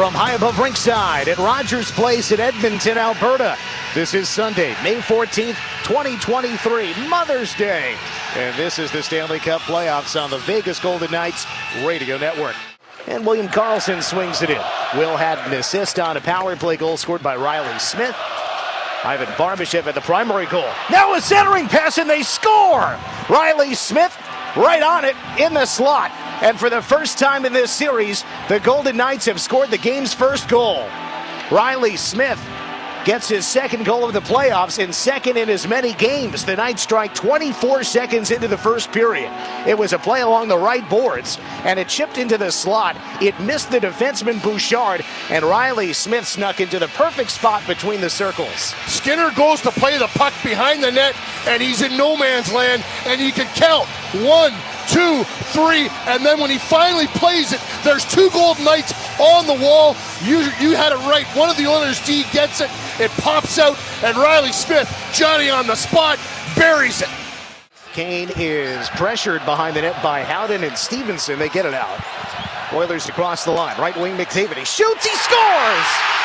from high above rinkside at Rogers Place in Edmonton, Alberta. This is Sunday, May 14th, 2023, Mother's Day. And this is the Stanley Cup playoffs on the Vegas Golden Knights Radio Network. And William Karlsson swings it in. Will had an assist on a power play goal scored by Riley Smith. Ivan Barbashev at the primary goal. Now a centering pass and they score! Riley Smith right on it in the slot. And for the first time in this series, the Golden Knights have scored the game's first goal. Riley Smith gets his second goal of the playoffs and second in as many games. The Knights strike 24 seconds into the first period. It was a play along the right boards, and it chipped into the slot. It missed the defenseman Bouchard, and Riley Smith snuck into the perfect spot between the circles. Skinner goes to play the puck behind the net, and he's in no man's land, and you can count one, two, three, and then when he finally plays it, there's two Golden Knights on the wall. You you had it right. One of the Oilers D gets it, it pops out, and Riley Smith, Johnny on the spot, buries it. Kane is pressured behind the net by Howden and Stephenson. They get it out. Oilers across the line. Right wing McDavid. He shoots. He scores.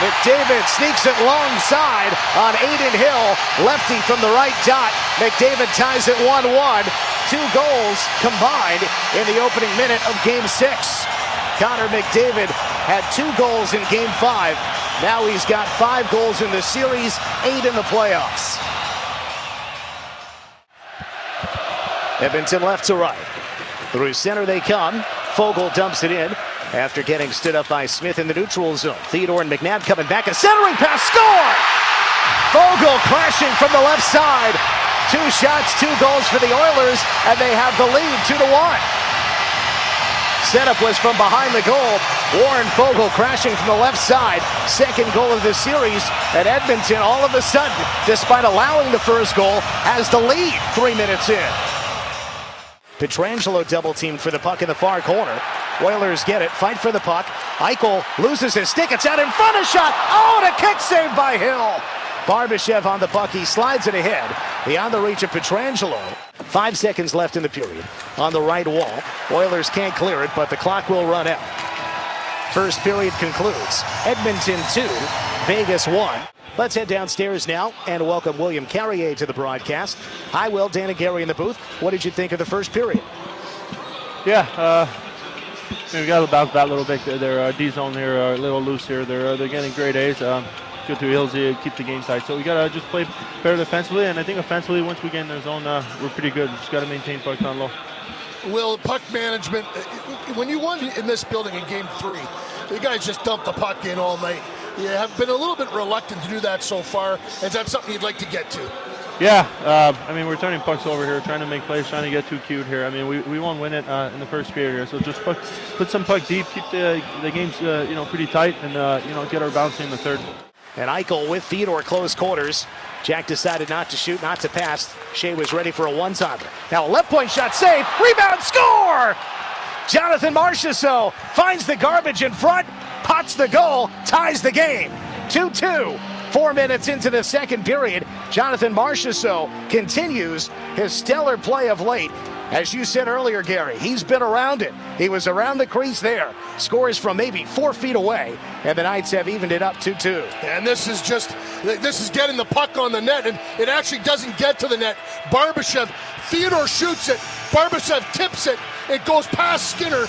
McDavid sneaks it long side on Adin Hill. Lefty from the right dot. McDavid ties it 1 1. Two goals combined in the opening minute of game six. Connor McDavid had two goals in game five. Now he's got five goals in the series, eight in the playoffs. Edmonton left to right. Through center they come. Foegele dumps it in after getting stood up by Smith in the neutral zone. Theodore and McNabb coming back. A centering pass. Score! Foegele crashing from the left side. Two shots, two goals for the Oilers, and they have the lead two to one. Setup was from behind the goal. Warren Foegele crashing from the left side. Second goal of the series. And Edmonton, all of a sudden, despite allowing the first goal, has the lead three minutes in. Pietrangelo double teamed for the puck in the far corner. Oilers get it, fight for the puck. Eichel loses his stick. It's out in front, a shot. Oh, and a kick saved by Hill. Barbashev on the puck. He slides it ahead. Beyond the reach of Pietrangelo. Five seconds left in the period. On the right wall. Oilers can't clear it, but the clock will run out. First period concludes. Edmonton 2, Vegas 1. Let's head downstairs now and welcome William Carrier to the broadcast. Hi, Will. Dan Gary in the booth. What did you think of the first period? Yeah, uh, we got to bounce back a little bit. Their uh, D zone here are a little loose here. They're uh, they're getting great A's. Um, good to Ilsey, keep the game tight. So we gotta just play better defensively, and I think offensively, once we get in the zone, uh, we're pretty good. Just gotta maintain puck on low. Will puck management? uh, When you won in this building in Game Three, the guys just dumped the puck in all night. You have been a little bit reluctant to do that so far. Is that something you'd like to get to? Yeah, uh, I mean we're turning pucks over here, trying to make plays, trying to get too cute here. I mean we, we won't win it uh, in the first period here, so just put put some puck deep, keep the the games uh, you know pretty tight, and uh, you know get our bouncing in the third. And Eichel with Theodore close quarters. Jack decided not to shoot, not to pass. Shea was ready for a one-timer. Now a left point shot save, Rebound score! Jonathan Marchessault finds the garbage in front, pots the goal, ties the game. 2-2. Four minutes into the second period, Jonathan Marchessault continues his stellar play of late. As you said earlier, Gary, he's been around it. He was around the crease there. Scores from maybe four feet away, and the Knights have evened it up 2 2. And this is just this is getting the puck on the net, and it actually doesn't get to the net. Barbashev, Theodore shoots it. Barbashev tips it. It goes past Skinner.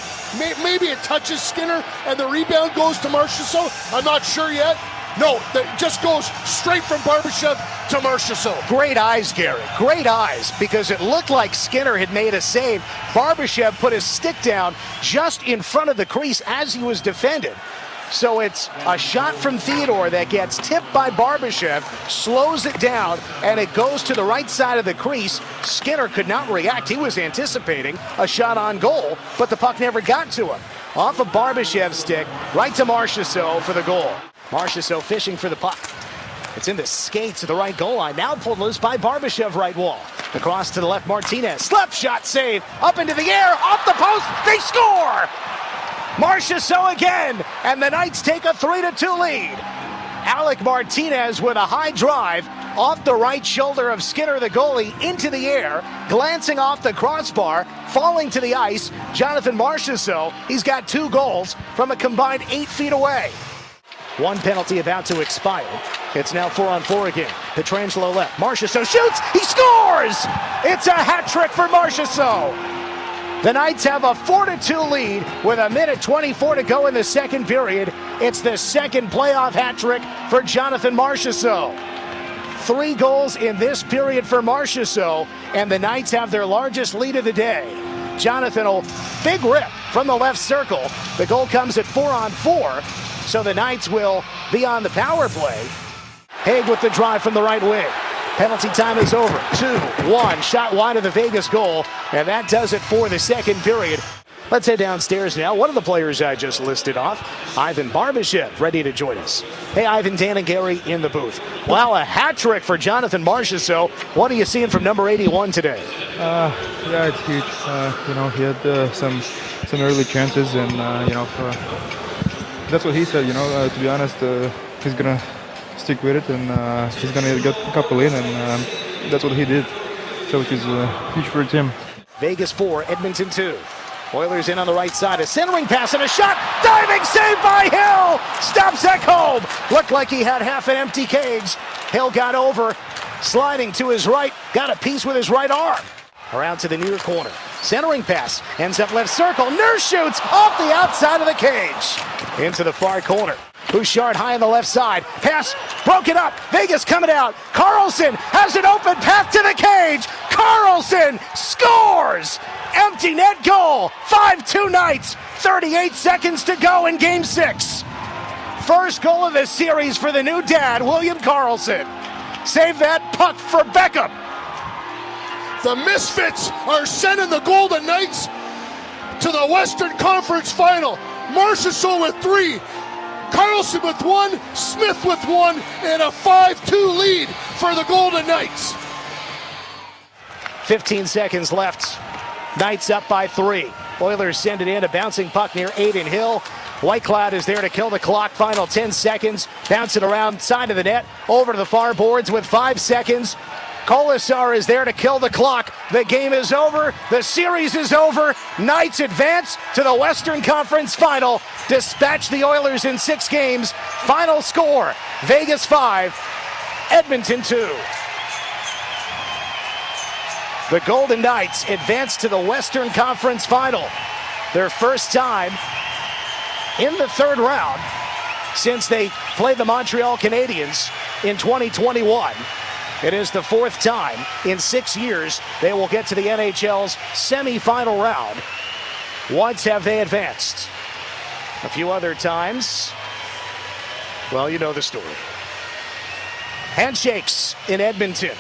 Maybe it touches Skinner, and the rebound goes to Marchessault. I'm not sure yet. No, it just goes straight from Barbashev to Marchessault. Great eyes, Gary. Great eyes, because it looked like Skinner had made a save. Barbashev put his stick down just in front of the crease as he was defended. So it's a shot from Theodore that gets tipped by Barbashev, slows it down, and it goes to the right side of the crease. Skinner could not react. He was anticipating a shot on goal, but the puck never got to him. Off of Barbashev's stick, right to Marchessault for the goal. Marchessault fishing for the puck. It's in the skates of the right goal line. Now pulled loose by Barbashev right wall. Across to the left, Martinez. Slap shot save. Up into the air. Off the post. They score. Marchessault again. And the Knights take a 3 to 2 lead. Alec Martinez with a high drive off the right shoulder of Skinner, the goalie, into the air, glancing off the crossbar, falling to the ice. Jonathan Marchessault, he's got two goals from a combined eight feet away. One penalty about to expire. It's now four on four again. Pietrangelo left. Marchessault shoots. He scores! It's a hat trick for Marchessault. The Knights have a 4 2 lead with a minute 24 to go in the second period. It's the second playoff hat trick for Jonathan Marchessault. Three goals in this period for Marchessault, and the Knights have their largest lead of the day. Jonathan, a big rip from the left circle. The goal comes at four on four, so the Knights will be on the power play. Hague with the drive from the right wing. Penalty time is over. Two, one, shot wide of the Vegas goal, and that does it for the second period. Let's head downstairs now. One of the players I just listed off, Ivan Barbashev, ready to join us. Hey, Ivan, Dan, and Gary in the booth. Wow, a hat trick for Jonathan So, What are you seeing from number 81 today? Uh, yeah, it's huge. Uh, you know, he had uh, some some early chances, and uh, you know, uh, that's what he said. You know, uh, to be honest, he's gonna stick with it, and uh, he's gonna get a couple in, and um, that's what he did. So which is uh, huge for him. Vegas four, Edmonton two. Oilers in on the right side. A centering pass and a shot. Diving save by Hill. Stops Ekholm. Looked like he had half an empty cage. Hill got over. Sliding to his right. Got a piece with his right arm. Around to the near corner. Centering pass. Ends up left circle. Nurse shoots off the outside of the cage. Into the far corner. Bouchard high on the left side. Pass broken up. Vegas coming out. Karlsson has an open path to the cage. Karlsson scores. Empty net goal. 5 2 Knights. 38 seconds to go in game six. First goal of the series for the new dad, William Karlsson. Save that puck for Beckham. The Misfits are sending the Golden Knights to the Western Conference Final. Marchessault with three, Karlsson with one, Smith with one, and a 5 2 lead for the Golden Knights. 15 seconds left. Knights up by three. Oilers send it in, a bouncing puck near Adin Hill. Whitecloud is there to kill the clock. Final 10 seconds. Bounce it around side of the net, over to the far boards with five seconds. Kolesar is there to kill the clock. The game is over. The series is over. Knights advance to the Western Conference Final. Dispatch the Oilers in six games. Final score Vegas 5, Edmonton 2. The Golden Knights advance to the Western Conference Final. Their first time in the third round since they played the Montreal Canadiens in 2021. It is the fourth time in six years they will get to the NHL's semifinal round. Once have they advanced. A few other times, well, you know the story. Handshakes in Edmonton.